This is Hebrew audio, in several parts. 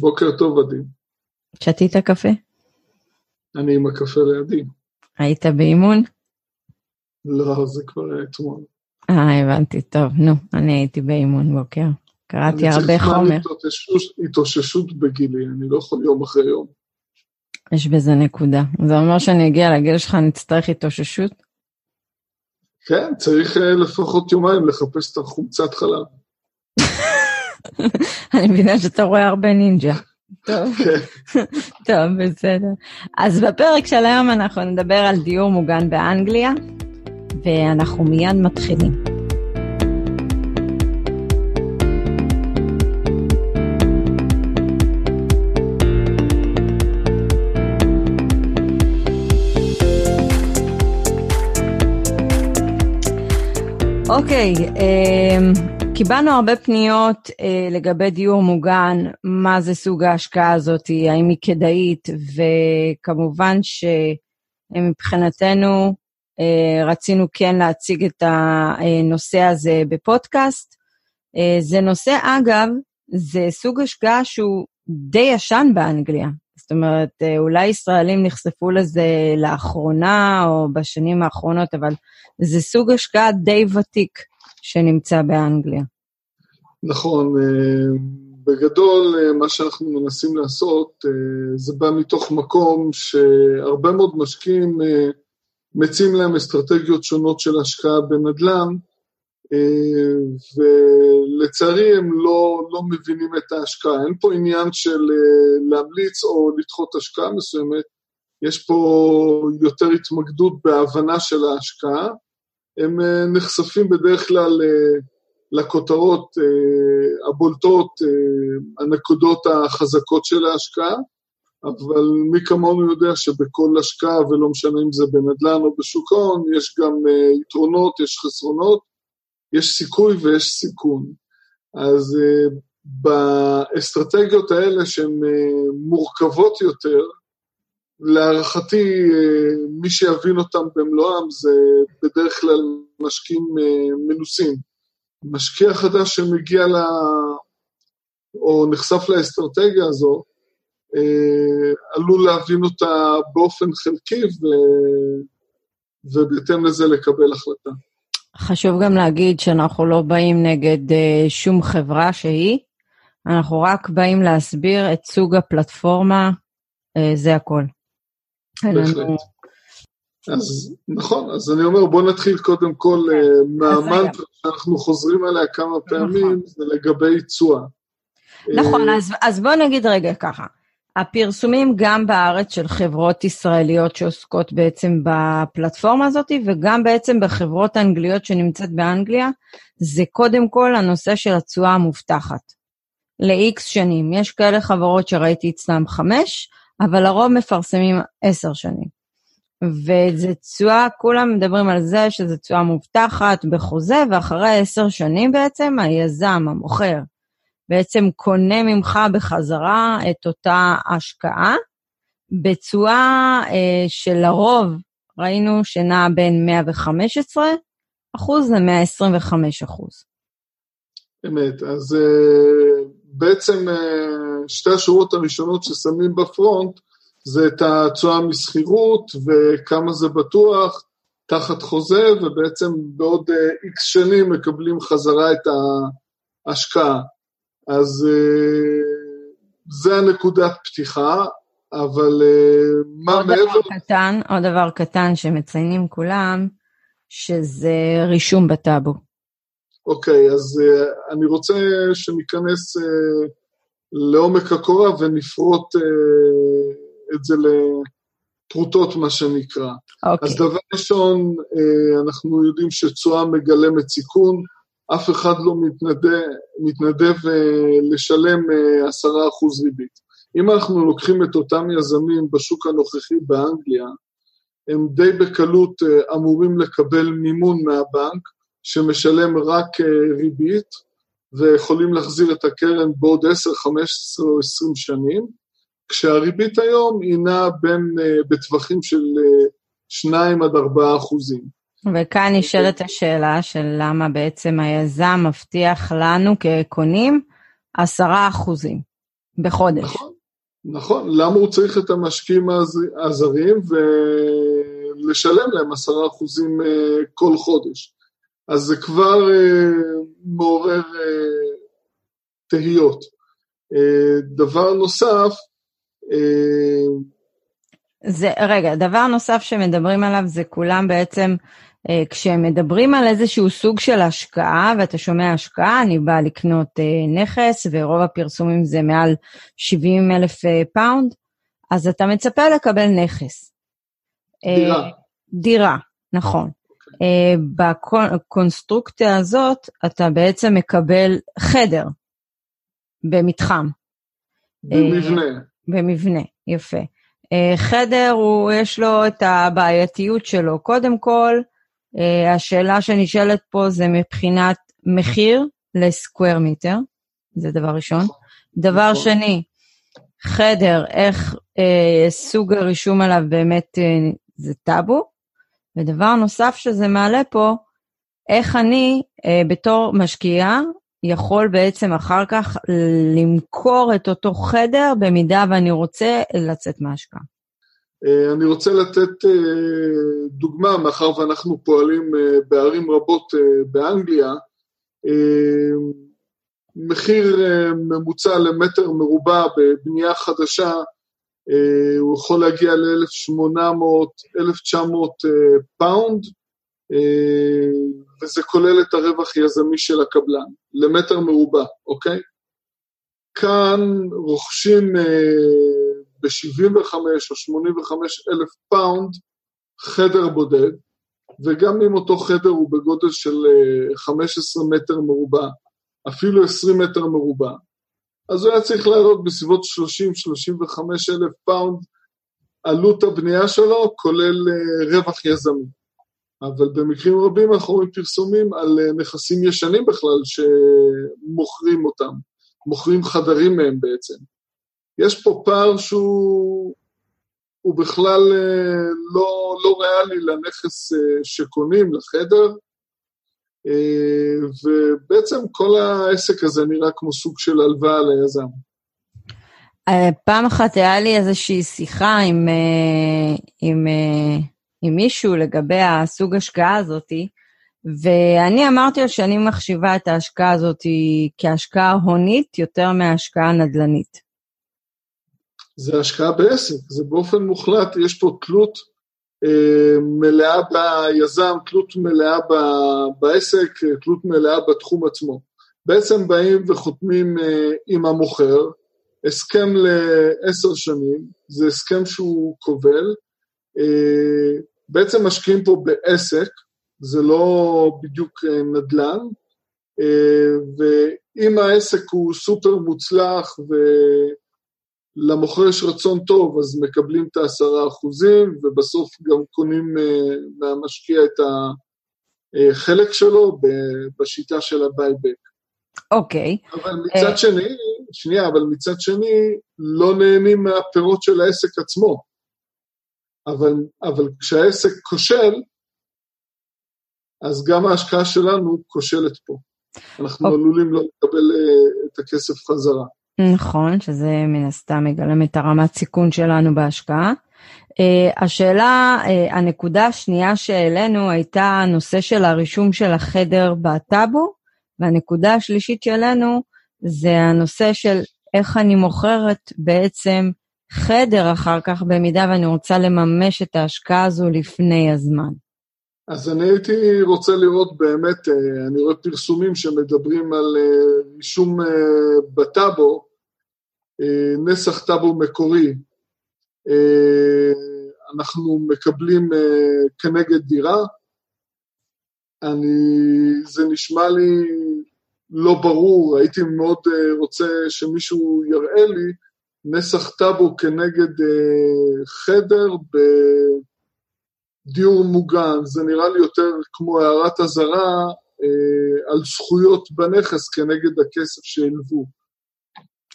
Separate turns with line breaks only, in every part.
בוקר טוב, עדי.
שתית קפה?
אני עם הקפה לידי.
היית באימון?
לא, זה כבר היה אתמול.
אה, הבנתי, טוב, נו, אני הייתי באימון בוקר. קראתי הרבה חומר.
אני צריך התאוששות בגילי, אני לא יכול יום אחרי יום.
יש בזה נקודה. זה אומר שאני אגיע לגיל שלך, אני אצטרך התאוששות?
כן, צריך אה, לפחות יומיים לחפש את החומצת חלב.
אני מבינה שאתה רואה הרבה נינג'ה. טוב. טוב, בסדר. אז בפרק של היום אנחנו נדבר על דיור מוגן באנגליה, ואנחנו מיד מתחילים. אוקיי, okay, קיבלנו הרבה פניות אה, לגבי דיור מוגן, מה זה סוג ההשקעה הזאת, האם היא כדאית, וכמובן שמבחינתנו אה, רצינו כן להציג את הנושא הזה בפודקאסט. אה, זה נושא, אגב, זה סוג השקעה שהוא די ישן באנגליה. זאת אומרת, אה, אולי ישראלים נחשפו לזה לאחרונה או בשנים האחרונות, אבל זה סוג השקעה די ותיק. שנמצא באנגליה.
נכון, אה, בגדול אה, מה שאנחנו מנסים לעשות אה, זה בא מתוך מקום שהרבה מאוד משקיעים מציעים להם אסטרטגיות שונות של השקעה בנדל"ן, ולצערי הם לא, לא מבינים את ההשקעה. אין פה עניין של להמליץ או לדחות השקעה מסוימת, יש פה יותר התמקדות בהבנה של ההשקעה. הם נחשפים בדרך כלל לכותרות אה, הבולטות, הנקודות החזקות של ההשקעה, אבל מי כמונו יודע שבכל השקעה, ולא משנה אם זה בנדל"ן או בשוק ההון, יש גם יתרונות, יש חסרונות, יש סיכוי ויש סיכון. אז באסטרטגיות האלה שהן מורכבות יותר, להערכתי, אה, מי שיבין אותם במלואם זה בדרך כלל משקיעים אה, מנוסים. משקיע חדש שמגיע ל... או נחשף לאסטרטגיה הזו, אה, עלול להבין אותה באופן חלקי ו... ובהתאם לזה לקבל החלטה.
חשוב גם להגיד שאנחנו לא באים נגד שום חברה שהיא, אנחנו רק באים להסביר את סוג הפלטפורמה, זה הכל.
בהחלט. אז נכון, אז אני אומר, בוא נתחיל קודם כל אה, מהמנטרה שאנחנו חוזרים עליה כמה נכון. פעמים, זה לגבי תשואה.
נכון, אה, אז, אז בוא נגיד רגע ככה. הפרסומים גם בארץ של חברות ישראליות שעוסקות בעצם בפלטפורמה הזאת, וגם בעצם בחברות אנגליות שנמצאת באנגליה, זה קודם כל הנושא של התשואה המובטחת. ל-X שנים. יש כאלה חברות שראיתי אצלם חמש, אבל לרוב מפרסמים עשר שנים. וזה תשואה, כולם מדברים על זה שזו תשואה מובטחת בחוזה, ואחרי עשר שנים בעצם היזם, המוכר, בעצם קונה ממך בחזרה את אותה השקעה, בתשואה אה, שלרוב ראינו שנעה בין 115 אחוז ל-125 אחוז.
אמת, אז אה, בעצם אה, שתי השורות הראשונות ששמים בפרונט זה את התשואה משכירות וכמה זה בטוח תחת חוזה, ובעצם בעוד איקס אה, שנים מקבלים חזרה את ההשקעה. אז זה הנקודת פתיחה, אבל מה
עוד
מעבר...
דבר קטן, עוד דבר קטן שמציינים כולם, שזה רישום בטאבו.
אוקיי, אז uh, אני רוצה שניכנס uh, לעומק הקורה ונפרוט uh, את זה לפרוטות, מה שנקרא. אוקיי. אז דבר ראשון, uh, אנחנו יודעים שתשואה מגלמת סיכון, אף אחד לא מתנדב, מתנדב uh, לשלם עשרה uh, אחוז ריבית. אם אנחנו לוקחים את אותם יזמים בשוק הנוכחי באנגליה, הם די בקלות אמורים לקבל מימון מהבנק, שמשלם רק אה, ריבית, ויכולים להחזיר את הקרן בעוד 10, 15 או 20 שנים, כשהריבית היום היא נעה בין, אה, בטווחים של 2 אה, עד 4 אחוזים.
וכאן נשאלת השאלה של למה בעצם היזם מבטיח לנו כקונים 10 אחוזים. בחודש.
נכון, נכון. למה הוא צריך את המשקיעים הזרים ולשלם להם עשרה אחוזים אה, כל חודש? אז זה כבר מעורר תהיות. דבר נוסף,
זה, רגע, דבר נוסף שמדברים עליו זה כולם בעצם, אה, כשהם מדברים על איזשהו סוג של השקעה, ואתה שומע השקעה, אני באה לקנות אה, נכס, ורוב הפרסומים זה מעל 70 אלף אה, פאונד, אז אתה מצפה לקבל נכס.
דירה.
אה, דירה, נכון. Okay. אה, בקונסטרוקציה הזאת, אתה בעצם מקבל חדר במתחם.
במבנה.
אה, במבנה, יפה. אה, חדר, הוא, יש לו את הבעייתיות שלו. קודם כל, אה, השאלה שנשאלת פה זה מבחינת מחיר לסקוויר מיטר, זה דבר ראשון. דבר נכון. שני, חדר, איך אה, סוג הרישום עליו באמת אה, זה טאבו. ודבר נוסף שזה מעלה פה, איך אני אה, בתור משקיעה יכול בעצם אחר כך למכור את אותו חדר במידה ואני רוצה לצאת מההשקעה.
אה, אני רוצה לתת אה, דוגמה, מאחר ואנחנו פועלים אה, בערים רבות באנגליה, מחיר ממוצע למטר מרובע בבנייה חדשה, הוא יכול להגיע ל-1,800-1,900 פאונד, וזה כולל את הרווח יזמי של הקבלן, למטר מרובע, אוקיי? כאן רוכשים ב-75 או 85 אלף פאונד חדר בודד, וגם אם אותו חדר הוא בגודל של 15 אה, מטר מרובע, אפילו 20 מטר מרובע, אז הוא היה צריך לעלות בסביבות 30-35 אלף פאונד עלות הבנייה שלו, כולל רווח יזמי. אבל במקרים רבים אנחנו רואים פרסומים על אה, נכסים ישנים בכלל שמוכרים אותם, מוכרים חדרים מהם בעצם. יש פה פער שהוא בכלל אה, לא, לא ריאלי לנכס אה, שקונים, לחדר, אה, ובעצם כל העסק הזה נראה כמו סוג של הלוואה ליזם.
פעם אחת היה לי איזושהי שיחה עם, עם, עם מישהו לגבי הסוג השקעה הזאתי, ואני אמרתי לו שאני מחשיבה את ההשקעה הזאת כהשקעה הונית יותר מהשקעה נדל"נית.
זה השקעה בעסק, זה באופן מוחלט, יש פה תלות אה, מלאה ביזם, תלות מלאה ב, בעסק, תלות מלאה בתחום עצמו. בעצם באים וחותמים אה, עם המוכר, הסכם לעשר שנים, זה הסכם שהוא כובל, אה, בעצם משקיעים פה בעסק, זה לא בדיוק אה, נדל"ן, אה, ואם העסק הוא סופר מוצלח ו... למוכר יש רצון טוב, אז מקבלים את העשרה אחוזים, ובסוף גם קונים אה, מהמשקיע את החלק שלו בשיטה של ה buyback.
אוקיי.
Okay. אבל מצד אה... שני, שנייה, אבל מצד שני, לא נהנים מהפירות של העסק עצמו. אבל, אבל כשהעסק כושל, אז גם ההשקעה שלנו כושלת פה. אנחנו okay. אוקיי. עלולים לא לקבל uh, את הכסף חזרה.
נכון, שזה מן הסתם מגלם את הרמת סיכון שלנו בהשקעה. Uh, השאלה, uh, הנקודה השנייה שהעלינו הייתה הנושא של הרישום של החדר בטאבו, והנקודה השלישית שהעלינו זה הנושא של איך אני מוכרת בעצם חדר אחר כך, במידה ואני רוצה לממש את ההשקעה הזו לפני הזמן.
אז אני הייתי רוצה לראות באמת, אה, אני רואה פרסומים שמדברים על אה, רישום אה, בטאבו, נסח טאבו מקורי, אנחנו מקבלים כנגד דירה. אני, זה נשמע לי לא ברור, הייתי מאוד רוצה שמישהו יראה לי נסח טאבו כנגד חדר ב... דיור מוגן, זה נראה לי יותר כמו הערת אזהרה אה, על זכויות בנכס כנגד הכסף שהלוו.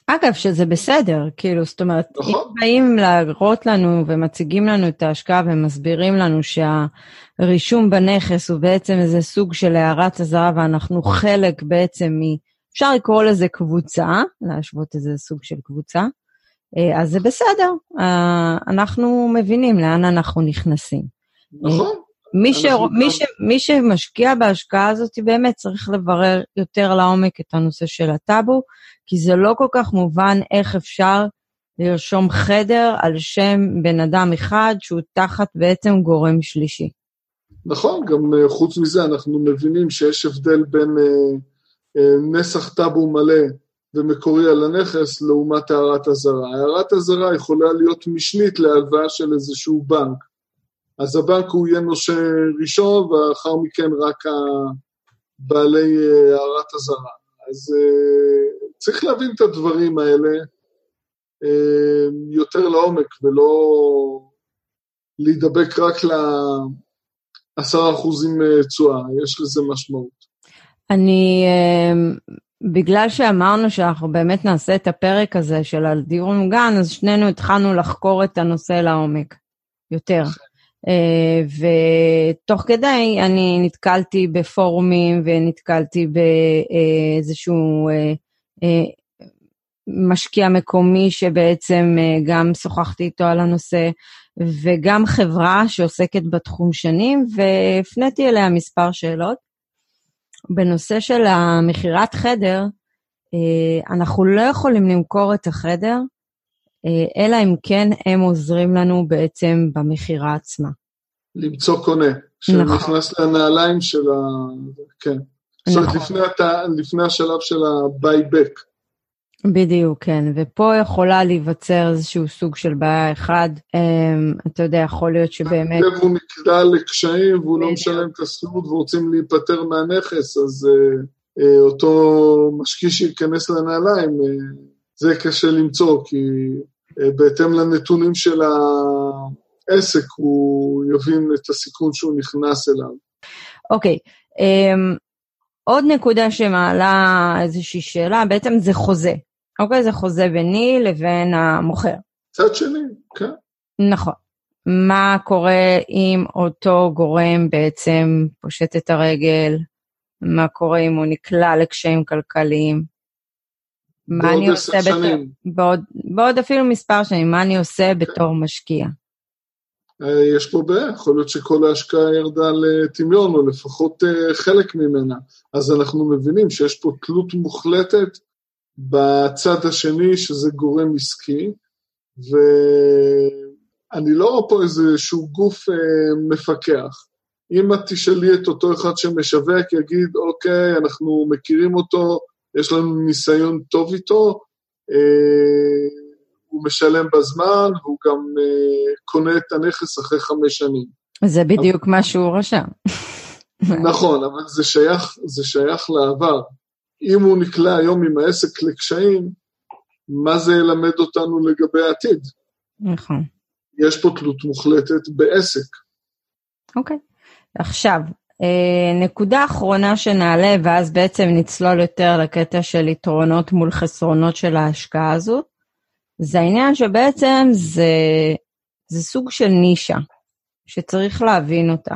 אגב, שזה בסדר, כאילו, זאת אומרת, נכון. אם באים להראות לנו ומציגים לנו את ההשקעה ומסבירים לנו שהרישום בנכס הוא בעצם איזה סוג של הערת אזהרה ואנחנו חלק בעצם אפשר לקרוא לזה קבוצה, להשוות איזה סוג של קבוצה, אה, אז זה בסדר, אה, אנחנו מבינים לאן אנחנו נכנסים.
נכון.
מי, ש... מי, ש... מי שמשקיע בהשקעה הזאת באמת צריך לברר יותר לעומק את הנושא של הטאבו, כי זה לא כל כך מובן איך אפשר לרשום חדר על שם בן אדם אחד שהוא תחת בעצם גורם שלישי.
נכון, גם אה, חוץ מזה אנחנו מבינים שיש הבדל בין אה, אה, נסח טאבו מלא ומקורי על הנכס לעומת הערת אזהרה. הערת אזהרה יכולה להיות משנית להלוואה של איזשהו בנק. אז הבנק הוא יהיה נושה ראשון, ואחר מכן רק בעלי אה, הערת אזהרה. אז אה, צריך להבין את הדברים האלה אה, יותר לעומק, ולא להידבק רק לעשרה אחוזים תשואה, יש לזה משמעות.
אני, בגלל שאמרנו שאנחנו באמת נעשה את הפרק הזה של הדיור מוגן, אז שנינו התחלנו לחקור את הנושא לעומק יותר. אה, ותוך כדי אני נתקלתי בפורומים ונתקלתי באיזשהו אה, אה, משקיע מקומי שבעצם גם שוחחתי איתו על הנושא, וגם חברה שעוסקת בתחום שנים, והפניתי אליה מספר שאלות. בנושא של המכירת חדר, אנחנו לא יכולים למכור את החדר אה, אלא אם כן הם עוזרים לנו בעצם במכירה עצמה.
למצוא קונה, שנכנס נכון. לנעליים של ה... כן. זאת אומרת, נכון. לפני, לפני השלב של ה-buyback.
בדיוק, כן, ופה יכולה להיווצר איזשהו סוג של בעיה אחד, אמ, אתה יודע, יכול להיות שבאמת...
הוא נקלע לקשיים והוא לא משלם את השכירות ורוצים להיפטר מהנכס, אז uh, uh, אותו משקיע שייכנס לנעליים, uh, זה קשה למצוא, כי אה, בהתאם לנתונים של העסק, הוא יבין את הסיכון שהוא נכנס אליו.
אוקיי, okay. um, עוד נקודה שמעלה איזושהי שאלה, בעצם זה חוזה. אוקיי, זה חוזה ביני לבין המוכר.
צד שני, כן.
נכון. מה קורה אם אותו גורם בעצם פושט את הרגל? מה קורה אם הוא נקלע לקשיים כלכליים? מה אני עושה בתור, בעוד, בעוד אפילו מספר שנים, מה אני עושה כן. בתור משקיע?
אה, יש פה בעיה, יכול להיות שכל ההשקעה ירדה לטמיון, או לפחות אה, חלק ממנה. אז אנחנו מבינים שיש פה תלות מוחלטת בצד השני, שזה גורם עסקי, ואני לא רואה פה איזשהו גוף אה, מפקח. אם את תשאלי את אותו אחד שמשווק, יגיד, אוקיי, אנחנו מכירים אותו, יש לנו ניסיון טוב איתו, אה, הוא משלם בזמן, והוא גם אה, קונה את הנכס אחרי חמש שנים.
זה בדיוק אבל... מה שהוא רשם.
נכון, אבל זה שייך, זה שייך לעבר. אם הוא נקלע היום עם העסק לקשיים, מה זה ילמד אותנו לגבי העתיד?
נכון.
יש פה תלות מוחלטת בעסק.
אוקיי. עכשיו, אה, נקודה אחרונה שנעלה, ואז בעצם נצלול יותר לקטע של יתרונות מול חסרונות של ההשקעה הזו, זה העניין שבעצם זה, זה סוג של נישה, שצריך להבין אותה.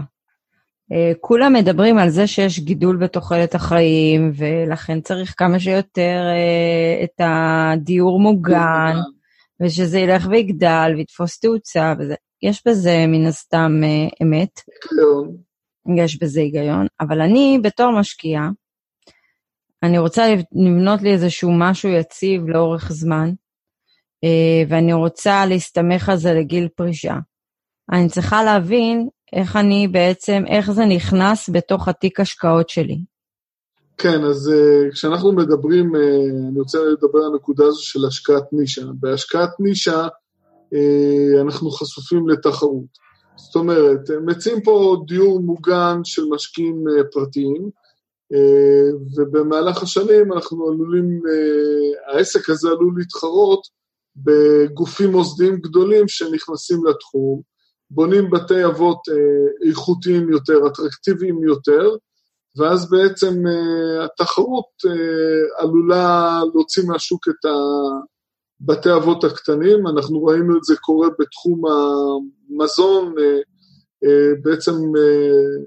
אה, כולם מדברים על זה שיש גידול בתוחלת החיים, ולכן צריך כמה שיותר אה, את הדיור מוגן, ושזה ילך ויגדל ויתפוס תאוצה וזה. יש בזה מן הסתם אמת. יש בזה היגיון, אבל אני בתור משקיעה, אני רוצה לבנות לי איזשהו משהו יציב לאורך זמן, אה, ואני רוצה להסתמך על זה לגיל פרישה. אני צריכה להבין איך אני בעצם, איך זה נכנס בתוך התיק השקעות שלי.
כן, אז uh, כשאנחנו מדברים, uh, אני רוצה לדבר על הנקודה הזו של השקעת נישה. בהשקעת נישה uh, אנחנו חשופים לתחרות. זאת אומרת, מציעים פה דיור מוגן של משקיעים אה, פרטיים, אה, ובמהלך השנים אנחנו עלולים, אה, העסק הזה עלול להתחרות בגופים מוסדיים גדולים שנכנסים לתחום, בונים בתי אבות איכותיים יותר, אטרקטיביים יותר, ואז בעצם התחרות עלולה להוציא מהשוק את בתי אבות הקטנים, אנחנו ראינו את זה קורה בתחום המזון, אה, אה, בעצם אה,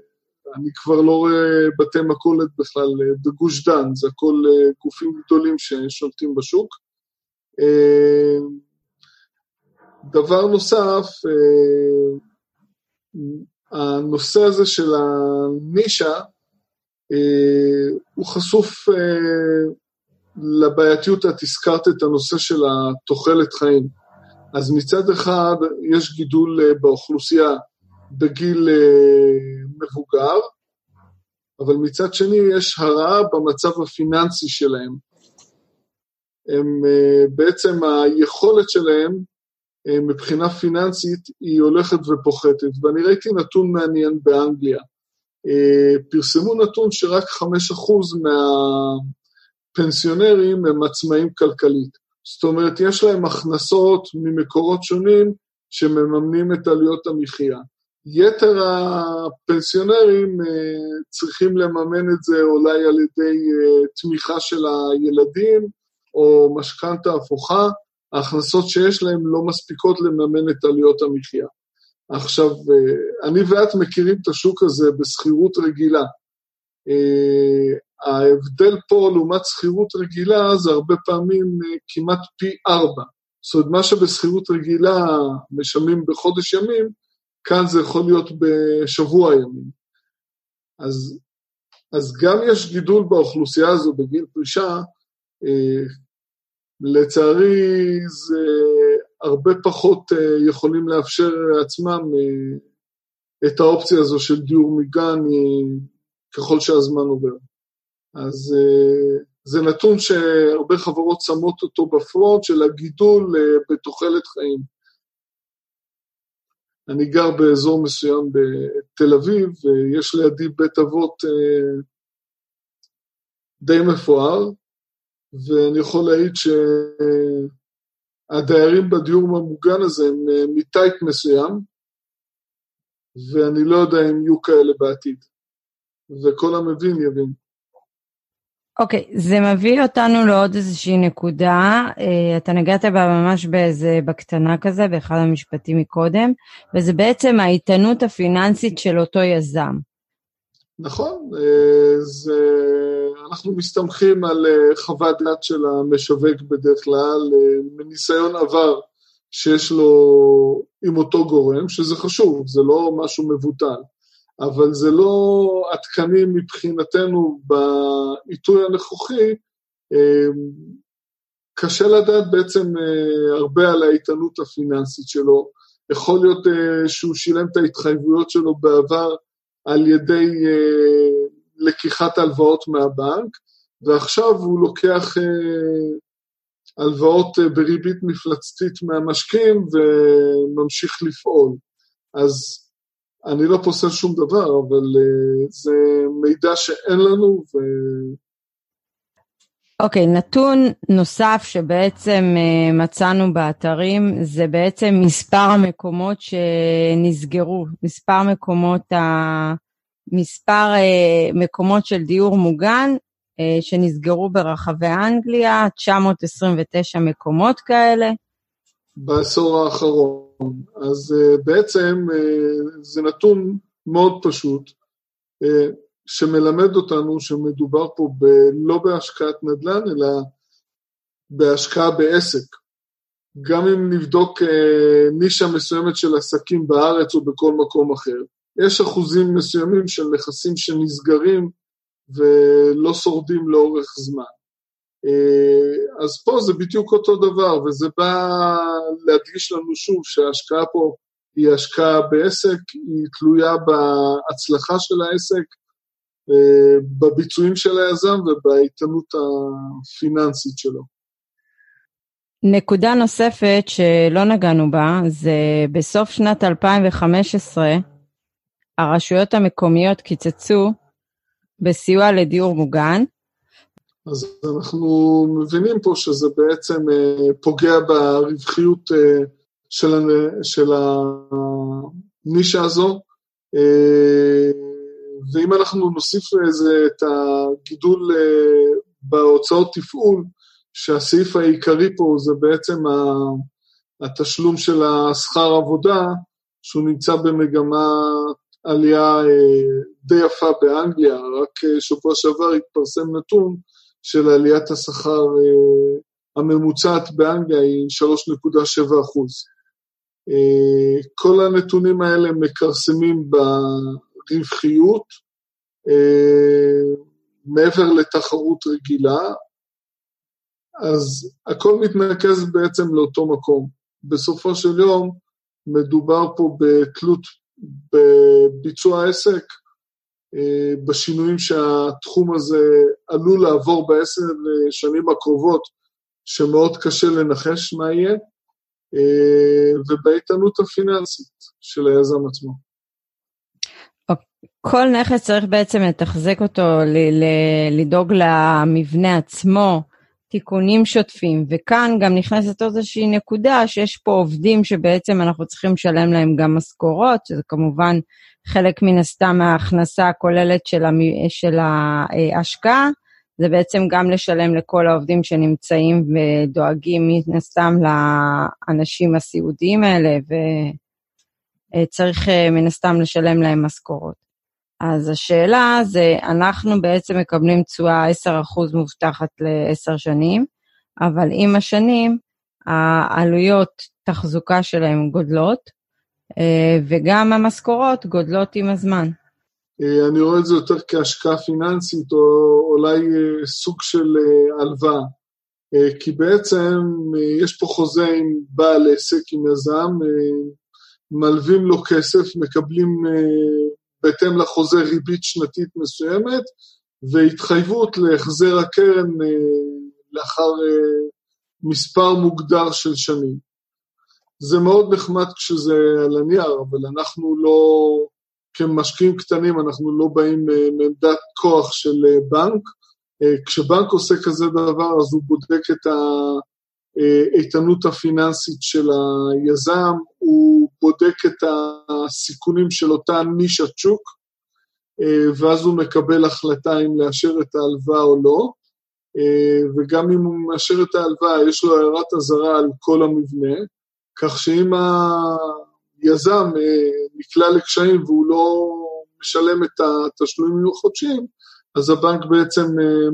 אני כבר לא רואה בתי מכולת בכלל בגוש דן, זה הכל גופים גדולים ששולטים בשוק. דבר נוסף, הנושא הזה של הנישה, הוא חשוף לבעייתיות, את הזכרת את הנושא של התוחלת חיים. אז מצד אחד יש גידול אה, באוכלוסייה בגיל אה, מבוגר, אבל מצד שני יש הרעה במצב הפיננסי שלהם. הם אה, בעצם היכולת שלהם מבחינה פיננסית היא הולכת ופוחתת, ואני ראיתי נתון מעניין באנגליה. פרסמו נתון שרק 5% מהפנסיונרים הם עצמאים כלכלית. זאת אומרת, יש להם הכנסות ממקורות שונים שמממנים את עלויות המחיה. יתר הפנסיונרים אה, צריכים לממן את זה אולי על ידי אה, תמיכה של הילדים או משכנתה הפוכה, ההכנסות שיש להם לא מספיקות לממן את עלויות המחיה. עכשיו, אה, אני ואת מכירים את השוק הזה בשכירות רגילה. ההבדל פה לעומת שכירות רגילה זה הרבה פעמים אה, כמעט פי ארבע. זאת אומרת, מה שבשכירות רגילה משלמים בחודש ימים, כאן זה יכול להיות בשבוע ימים. אז, אז גם יש גידול באוכלוסייה הזו בגיל פרישה, אה, לצערי זה הרבה פחות אה, יכולים לאפשר לעצמם את האופציה הזו של דיור מוגן ככל שהזמן עובר. אז זה נתון שהרבה חברות שמות אותו בפרונט של הגידול בתוחלת חיים. אני גר באזור מסוים בתל אביב, ויש לידי בית אבות די מפואר, ואני יכול להעיד שהדיירים בדיור המוגן הזה הם מטייפ מסוים, ואני לא יודע אם יהיו כאלה בעתיד. וכל המבין יבין.
אוקיי, okay, זה מביא אותנו לעוד איזושהי נקודה, uh, אתה נגעת בה ממש באיזה, בקטנה כזה, באחד המשפטים מקודם, וזה בעצם האיתנות הפיננסית של אותו יזם.
נכון, uh, זה, אנחנו מסתמכים על uh, חוות דעת של המשווק בדרך כלל, מניסיון עבר שיש לו עם אותו גורם, שזה חשוב, זה לא משהו מבוטל. אבל זה לא עדכני מבחינתנו בעיתוי הנוכחי. קשה לדעת בעצם אה, הרבה על האיתנות הפיננסית שלו. יכול להיות אה, שהוא שילם את ההתחייבויות שלו בעבר על ידי אה, לקיחת הלוואות מהבנק, ועכשיו הוא לוקח הלוואות בריבית מפלצתית מהמשקיעים וממשיך לפעול. אז אני לא פוסל שום דבר, אבל זה מידע שאין לנו ו...
אוקיי, okay, נתון נוסף שבעצם uh, מצאנו באתרים זה בעצם מספר המקומות שנסגרו, מספר מקומות, ה... מספר uh, מקומות של דיור מוגן uh, שנסגרו ברחבי אנגליה, 929 מקומות כאלה.
בעשור האחרון. אז בעצם זה נתון מאוד פשוט, שמלמד אותנו שמדובר פה ב, לא בהשקעת נדל"ן, אלא בהשקעה בעסק. גם אם נבדוק uh, נישה מסוימת של עסקים בארץ או בכל מקום אחר, יש אחוזים מסוימים של נכסים שנסגרים ולא שורדים לאורך זמן. אה, אז פה זה בדיוק אותו דבר, וזה בא להדגיש לנו שוב שההשקעה פה היא השקעה בעסק, היא תלויה בהצלחה של העסק, אה, בביצועים של היזם ובאיתנות הפיננסית שלו.
נקודה נוספת שלא נגענו בה, זה בסוף שנת 2015, הרשויות המקומיות קיצצו בסיוע לדיור מוגן,
אז אנחנו מבינים פה שזה בעצם אה, פוגע ברווחיות אה, של, הנישה הזו, אה, ואם אנחנו נוסיף לזה את הגידול בהוצאות תפעול, שהסעיף העיקרי פה זה בעצם התשלום של השכר עבודה, שהוא נמצא במגמת עלייה די יפה באנגליה, רק שבוע שעבר התפרסם נתון של עליית השכר הממוצעת באנגליה היא 3.7 אחוז. כל הנתונים האלה מכרסמים ברווחיות, מעבר לתחרות רגילה, אז הכל מתנקז בעצם לאותו מקום. בסופו של יום מדובר פה בתלות בביצוע העסק, אה, בשינויים שהתחום הזה עלול לעבור בעשר שנים הקרובות, שמאוד קשה לנחש מה יהיה, אה, ובאיתנות הפיננסית של היזם עצמו.
כל נכס צריך בעצם לתחזק אותו, לדאוג למבנה עצמו, תיקונים שוטפים, וכאן גם נכנסת איזושהי נקודה שיש פה עובדים שבעצם אנחנו צריכים לשלם להם גם משכורות, שזה כמובן חלק מן הסתם מההכנסה הכוללת של, המ... של ההשקעה, זה בעצם גם לשלם לכל העובדים שנמצאים ודואגים מן הסתם לאנשים הסיעודיים האלה, וצריך מן הסתם לשלם להם משכורות. אז השאלה זה, אנחנו בעצם מקבלים תשואה 10% מובטחת לעשר שנים, אבל עם השנים העלויות תחזוקה שלהם גודלות, אה, וגם המשכורות גודלות עם הזמן.
אה, אני רואה את זה יותר כהשקעה פיננסית, או אולי אה, סוג של הלוואה. כי בעצם יש פה חוזה עם בעל עסק, עם יזם, מלווים לו כסף, מקבלים בהתאם לחוזה ריבית שנתית מסוימת, והתחייבות להחזר הקרן אה, לאחר אה, מספר מוגדר של שנים. זה מאוד נחמד כשזה על הנייר, אבל אנחנו לא, כמשקיעים קטנים, אנחנו לא באים אה, מעמדת כוח של בנק. כשבנק עושה כזה דבר, אז הוא בודק את האיתנות הפיננסית של היזם, הוא בודק את הסיכונים של אותה נישת שוק, אה, ואז הוא מקבל החלטה אם לאשר את ההלוואה או לא, אה, וגם אם הוא מאשר את ההלוואה, יש לו הערת אזהרה על כל המבנה, כך שאם היזם אה, נקלע לקשיים והוא לא משלם את התשלומים החודשיים, אז הבנק בעצם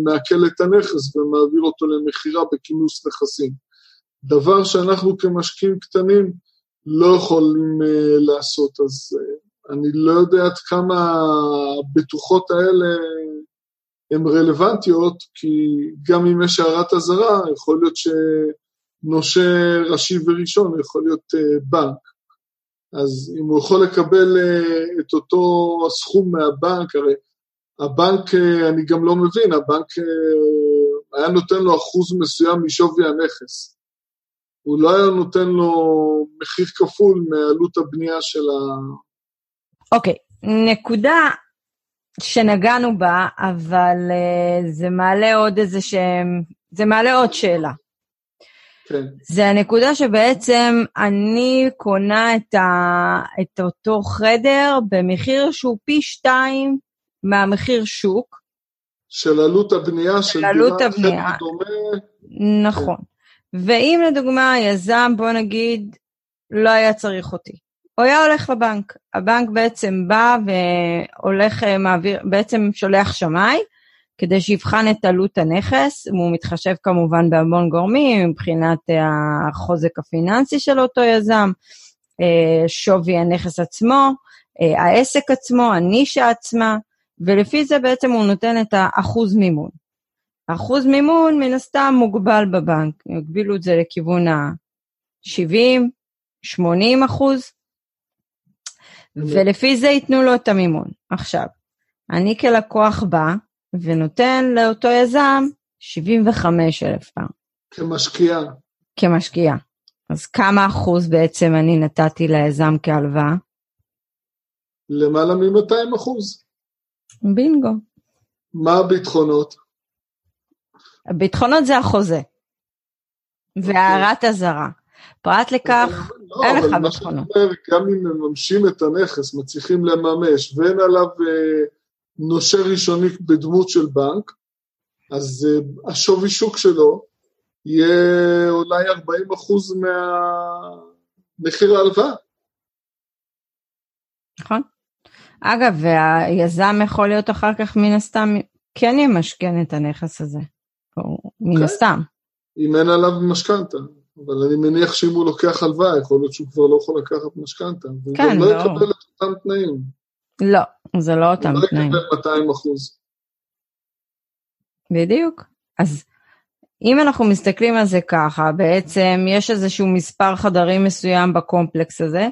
מעכל את הנכס ומעביר אותו למכירה בכינוס נכסים. דבר שאנחנו כמשקיעים קטנים לא יכולים uh, לעשות. אז uh, אני לא יודע עד כמה הבטוחות האלה הן רלוונטיות, כי גם אם יש הערת אזהרה, יכול להיות שנושה ראשי וראשון יכול להיות uh, בנק. אז אם הוא יכול לקבל את אותו הסכום מהבנק, הרי הבנק, אני גם לא מבין, הבנק היה נותן לו אחוז מסוים משווי הנכס. הוא לא היה נותן לו מחיר כפול מעלות הבנייה של ה...
אוקיי, okay. נקודה שנגענו בה, אבל uh, זה מעלה עוד איזה שהם... זה מעלה עוד שאלה. כן. זה הנקודה שבעצם אני קונה את, ה, את אותו חדר במחיר שהוא פי שתיים מהמחיר שוק.
של עלות הבנייה של, של עלות הבנייה.
דומה. נכון. כן. ואם לדוגמה יזם, בוא נגיד, לא היה צריך אותי, הוא היה הולך לבנק. הבנק בעצם בא והולך, אה, מעביר, בעצם שולח שמאי, כדי שיבחן את עלות הנכס, הוא מתחשב כמובן בהמון גורמים, מבחינת אה, החוזק הפיננסי של אותו יזם, אה, שווי הנכס עצמו, העסק עצמו, הנישה עצמה, ולפי זה בעצם הוא נותן את האחוז מימון. אחוז מימון מן הסתם מוגבל בבנק, יגבילו את זה לכיוון ה-70, 80 אחוז, ולפי זה ייתנו לו את המימון. עכשיו, אני כלקוח בא ונותן לאותו יזם 75 אלף פעם.
כמשקיע.
כמשקיע. אז כמה אחוז בעצם אני נתתי ליזם כהלוואה?
למעלה מ-200 אחוז.
בינגו.
מה הביטחונות?
הביטחונות זה החוזה. והערת אזהרה. פרט לכך, לא, אין לך ביטחונות.
גם אם מממשים את הנכס, מצליחים לממש, ואין עליו אה, נושה ראשוני בדמות של בנק, אז אה, השווי שוק שלו יהיה אולי 40 אחוז מהמחיר ההלוואה.
נכון. אגב, והיזם יכול להיות אחר כך מן הסתם כן ימשכן את הנכס הזה, מן
כן.
הסתם.
אם אין עליו משכנתה. אבל אני מניח שאם הוא לוקח הלוואה, יכול להיות שהוא כבר לא יכול לקחת משכנתה.
כן,
גם לא
לא.
יקבל את אותם תנאים.
לא, זה לא אותם
הוא לא
תנאים.
יקבל 200 אחוז.
בדיוק. אז אם אנחנו מסתכלים על זה ככה, בעצם יש איזשהו מספר חדרים מסוים בקומפלקס הזה,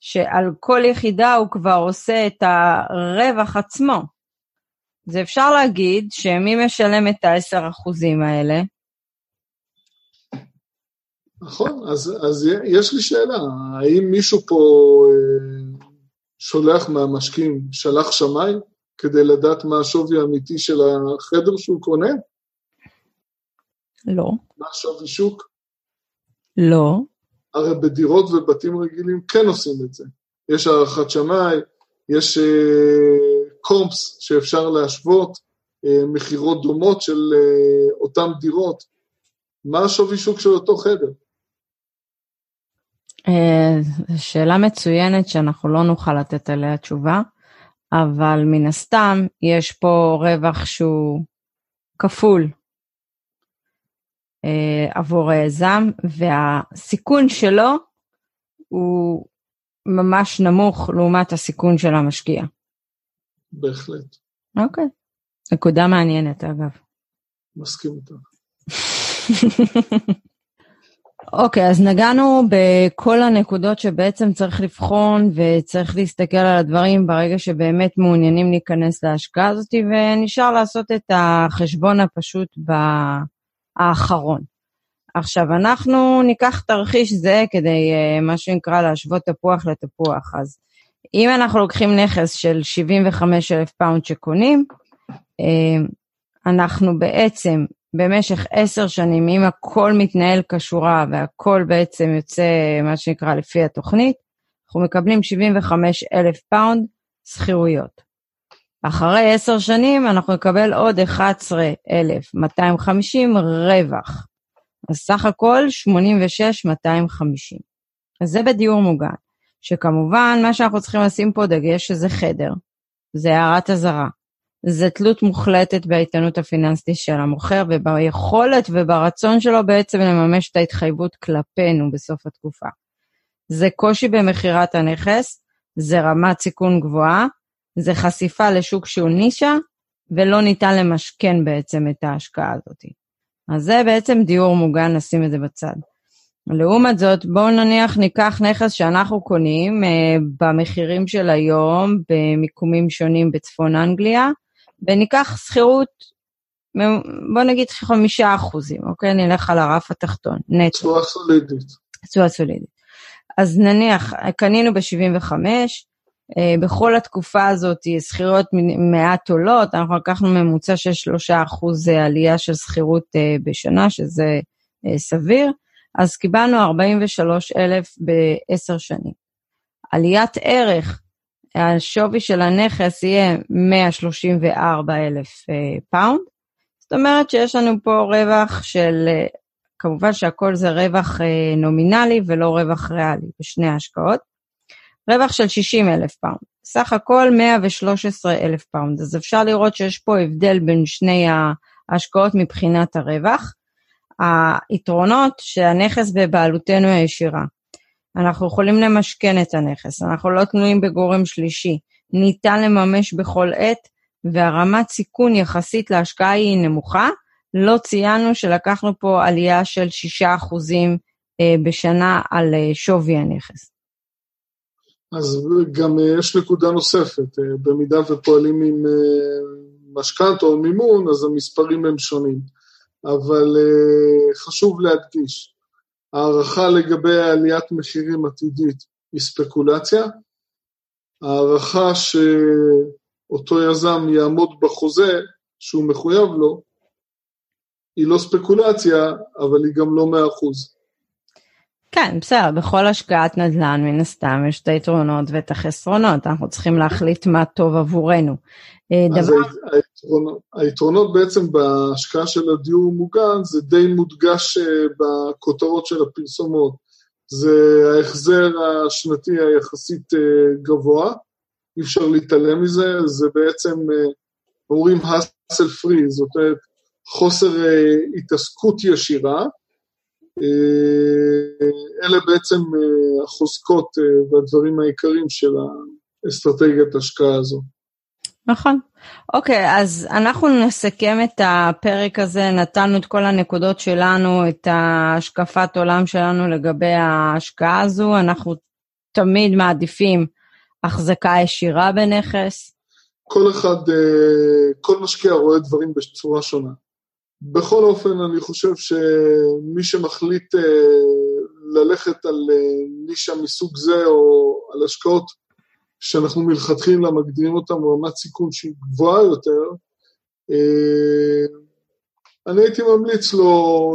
שעל כל יחידה הוא כבר עושה את הרווח עצמו. אז אפשר להגיד שמי משלם את ה-10% האלה?
נכון, אז, אז יש לי שאלה, האם מישהו פה אה, שולח מהמשקיעים, שלח שמאי, כדי לדעת מה השווי האמיתי של החדר שהוא קונה?
לא.
מה השווי שוק?
לא.
הרי בדירות ובתים רגילים כן עושים את זה. יש הערכת שמאי, יש אה, קומפס שאפשר להשוות, אה, מכירות דומות של אה, אותן דירות. מה השווי שוק של אותו חדר?
אה, שאלה מצוינת שאנחנו לא נוכל לתת עליה תשובה, אבל מן הסתם יש פה רווח שהוא כפול עבור היזם, והסיכון שלו הוא ממש נמוך לעומת הסיכון של המשקיע.
בהחלט,
אוקיי. נקודה מעניינת אגב.
מסכים איתך.
אוקיי, אז נגענו בכל הנקודות שבעצם צריך לבחון וצריך להסתכל על הדברים ברגע שבאמת מעוניינים להיכנס להשקעה הזאת, ונשאר לעשות את החשבון הפשוט האחרון. עכשיו, אנחנו ניקח תרחיש זה כדי, אה, מה שנקרא, להשוות תפוח לתפוח. אז אם אנחנו לוקחים נכס של 75 אלף פאונד שקונים, אה, אנחנו בעצם במשך עשר שנים, אם הכל מתנהל כשורה והכל בעצם יוצא, מה שנקרא, לפי התוכנית, אנחנו מקבלים 75 אלף פאונד שכירויות. אחרי עשר שנים אנחנו נקבל עוד 11,250 רווח. אז סך הכל 86,250. אז זה בדיור מוגן, שכמובן מה שאנחנו צריכים לשים פה דגש שזה חדר, זה הערת אזהרה. זה תלות מוחלטת באיתנות הפיננסית של המוכר וביכולת וברצון שלו בעצם לממש את ההתחייבות כלפינו בסוף התקופה. זה קושי במכירת הנכס, זה רמת סיכון גבוהה, זה חשיפה לשוק שהוא נישה, ולא ניתן למשכן בעצם את ההשקעה הזאת. אז זה בעצם דיור מוגן, נשים את זה בצד. לעומת זאת, בואו נניח ניקח נכס שאנחנו קונים אה, במחירים של היום, במיקומים שונים בצפון אנגליה, וניקח שכירות, בוא נגיד חמישה אחוזים, אוקיי? נלך על הרף התחתון, נטו.
תשואה סולידית.
תשואה סולידית. אז נניח, קנינו ב-75, אה, בכל התקופה הזאת שכירויות מעט עולות, אנחנו לקחנו ממוצע של 3 אחוז עלייה של שכירות אה, בשנה, שזה אה, סביר, אז קיבלנו 43,000 בעשר שנים. עליית ערך השווי של הנכס יהיה 134 אלף פאונד. זאת אומרת שיש לנו פה רווח של, כמובן שהכל זה רווח נומינלי ולא רווח ריאלי בשני ההשקעות. רווח של 60 אלף פאונד. סך הכל 113 אלף פאונד. אז אפשר לראות שיש פה הבדל בין שני ההשקעות מבחינת הרווח. היתרונות שהנכס בבעלותנו הישירה. אנחנו יכולים למשכן את הנכס, אנחנו לא תלויים בגורם שלישי, ניתן לממש בכל עת, ורמת סיכון יחסית להשקעה היא נמוכה. לא ציינו שלקחנו פה עלייה של 6% בשנה על שווי הנכס.
אז גם יש נקודה נוספת, במידה ופועלים עם משכנתה או מימון, אז המספרים הם שונים. אבל חשוב להדגיש, הערכה לגבי עליית מחירים עתידית היא ספקולציה. הערכה שאותו יזם יעמוד בחוזה שהוא מחויב לו, היא לא ספקולציה, אבל היא גם לא מאה אחוז.
כן, בסדר, בכל השקעת נדל"ן מן הסתם יש את היתרונות ואת החסרונות, אנחנו צריכים להחליט מה טוב עבורנו.
אז דבר... היתרונות, היתרונות בעצם בהשקעה של הדיור מוגן זה די מודגש בכותרות של הפרסומות. זה ההחזר השנתי היחסית גבוה, אי אפשר להתעלם מזה, זה בעצם, אה, אומרים האסל פרי, זאת אומרת, חוסר אה, התעסקות ישירה. אה, אלה בעצם החוזקות והדברים העיקריים של האסטרטגיית השקעה הזו.
נכון. אוקיי, אז אנחנו נסכם את הפרק הזה, נתנו את כל הנקודות שלנו, את השקפת עולם שלנו לגבי ההשקעה הזו, אנחנו תמיד מעדיפים החזקה ישירה בנכס.
כל אחד, אה, כל משקיע רואה דברים בצורה שונה. בכל אופן, אני חושב שמי שמחליט אה, ללכת על אה, נישה מסוג זה, או על השקעות שאנחנו מלכתחילה מגדירים אותן ברמת סיכון שהיא גבוהה יותר, אני הייתי ממליץ לו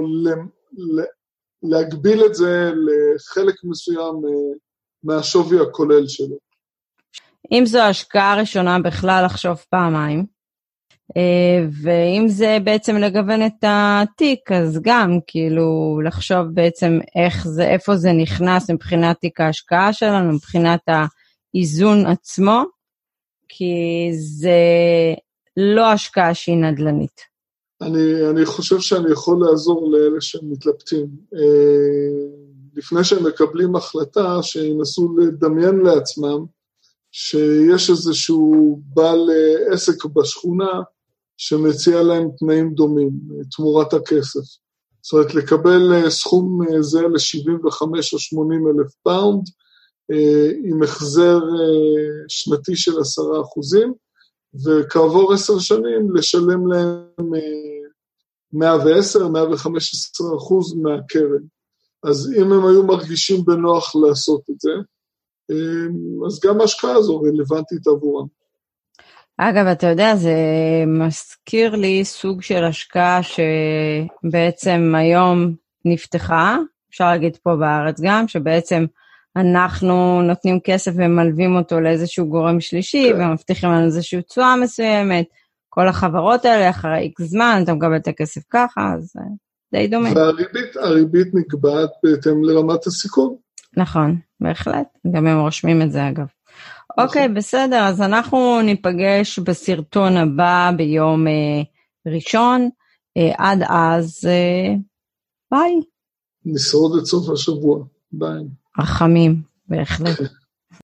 להגביל את זה לחלק מסוים מהשווי הכולל שלו.
אם זו השקעה ראשונה בכלל לחשוב פעמיים, אה, ואם זה בעצם לגוון את התיק, אז גם כאילו לחשוב בעצם איך זה, איפה זה נכנס מבחינת תיק ההשקעה שלנו, מבחינת האיזון עצמו, כי זה לא השקעה שהיא נדל"נית.
אני, אני חושב שאני יכול לעזור לאלה שמתלבטים. אה, לפני שהם מקבלים החלטה, שינסו לדמיין לעצמם שיש איזשהו בעל אה, עסק בשכונה שמציע להם תנאים דומים, תמורת הכסף. זאת אומרת, לקבל אה, סכום אה, זה ל-75 או 80 אלף פאונד, עם החזר שנתי של 10 אחוזים, וכעבור עשר שנים לשלם להם 110, 115 אחוז מהקרן. אז אם הם היו מרגישים בנוח לעשות את זה, אז גם ההשקעה הזו רלוונטית עבורם.
אגב, אתה יודע, זה מזכיר לי סוג של השקעה שבעצם היום נפתחה, אפשר להגיד פה בארץ גם, שבעצם אנחנו נותנים כסף ומלווים אותו לאיזשהו גורם שלישי, כן. ומבטיחים לנו איזושהי תשואה מסוימת. כל החברות האלה, אחרי איקס זמן, אתה מקבל את הכסף ככה, אז זה די דומה.
והריבית נקבעת בהתאם לרמת הסיכון.
נכון, בהחלט, גם הם רושמים את זה אגב. אוקיי, בסדר, אז אנחנו ניפגש בסרטון הבא ביום אה, ראשון. אה, עד אז, אה, ביי.
נשרוד את סוף השבוע, ביי.
רחמים, בהחלט.